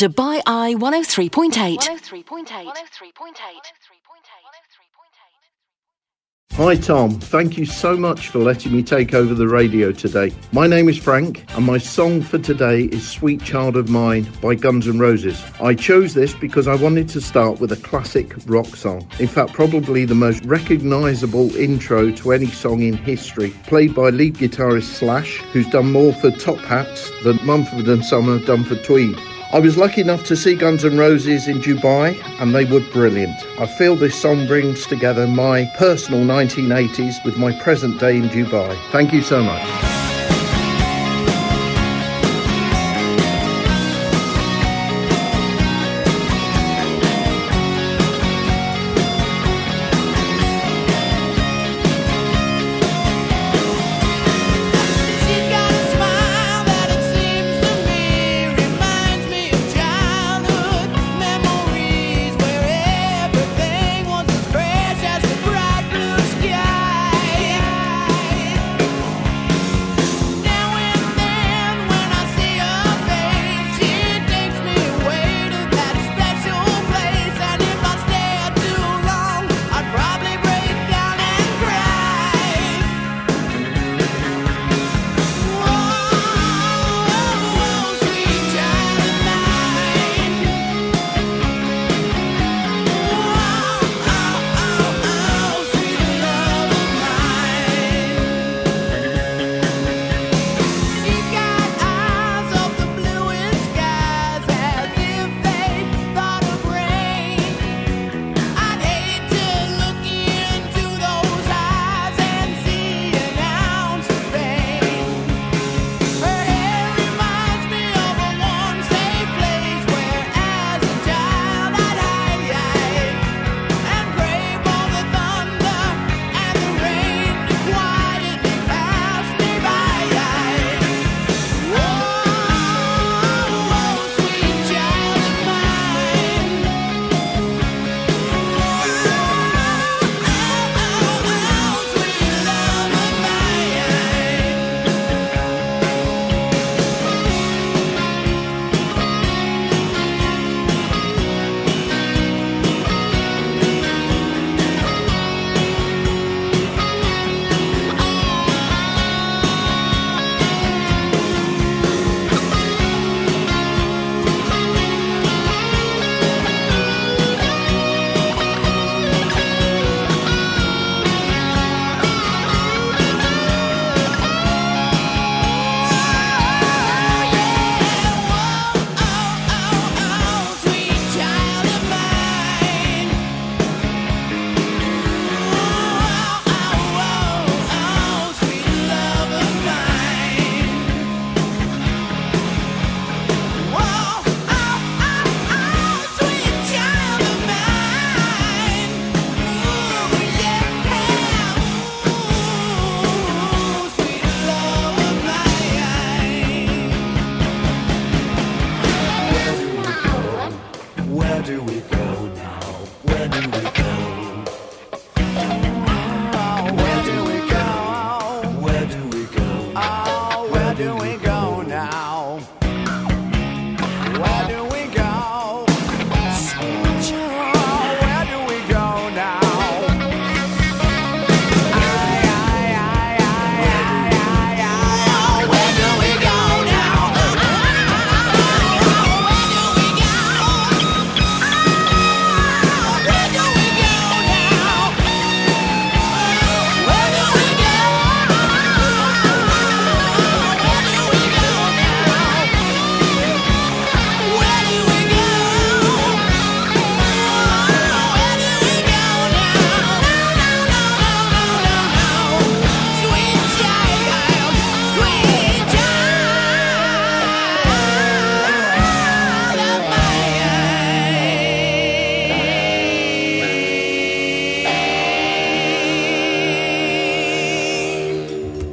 Dubai Eye 103.8. 103.8. Hi, Tom. Thank you so much for letting me take over the radio today. My name is Frank, and my song for today is Sweet Child of Mine by Guns N' Roses. I chose this because I wanted to start with a classic rock song. In fact, probably the most recognisable intro to any song in history, played by lead guitarist Slash, who's done more for Top Hats than Mumford and Sons have done for Tweed. I was lucky enough to see Guns N' Roses in Dubai, and they were brilliant. I feel this song brings together my personal 1980s with my present day in Dubai. Thank you so much.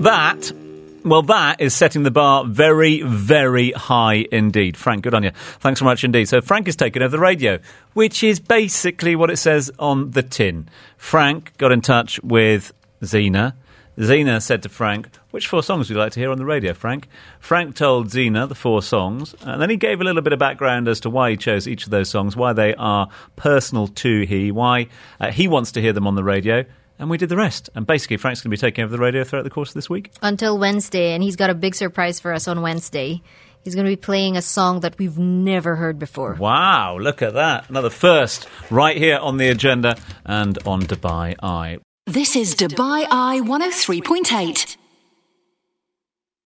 That well, that is setting the bar very, very high indeed. Frank, good on you. Thanks so much indeed. So, Frank has taken over the radio, which is basically what it says on the tin. Frank got in touch with Zena. Zena said to Frank, Which four songs would you like to hear on the radio, Frank? Frank told Zena the four songs, and then he gave a little bit of background as to why he chose each of those songs, why they are personal to he, why uh, he wants to hear them on the radio. And we did the rest. And basically, Frank's going to be taking over the radio throughout the course of this week. Until Wednesday, and he's got a big surprise for us on Wednesday. He's going to be playing a song that we've never heard before. Wow, look at that. Another first right here on the agenda and on Dubai Eye. This is Dubai Eye 103.8.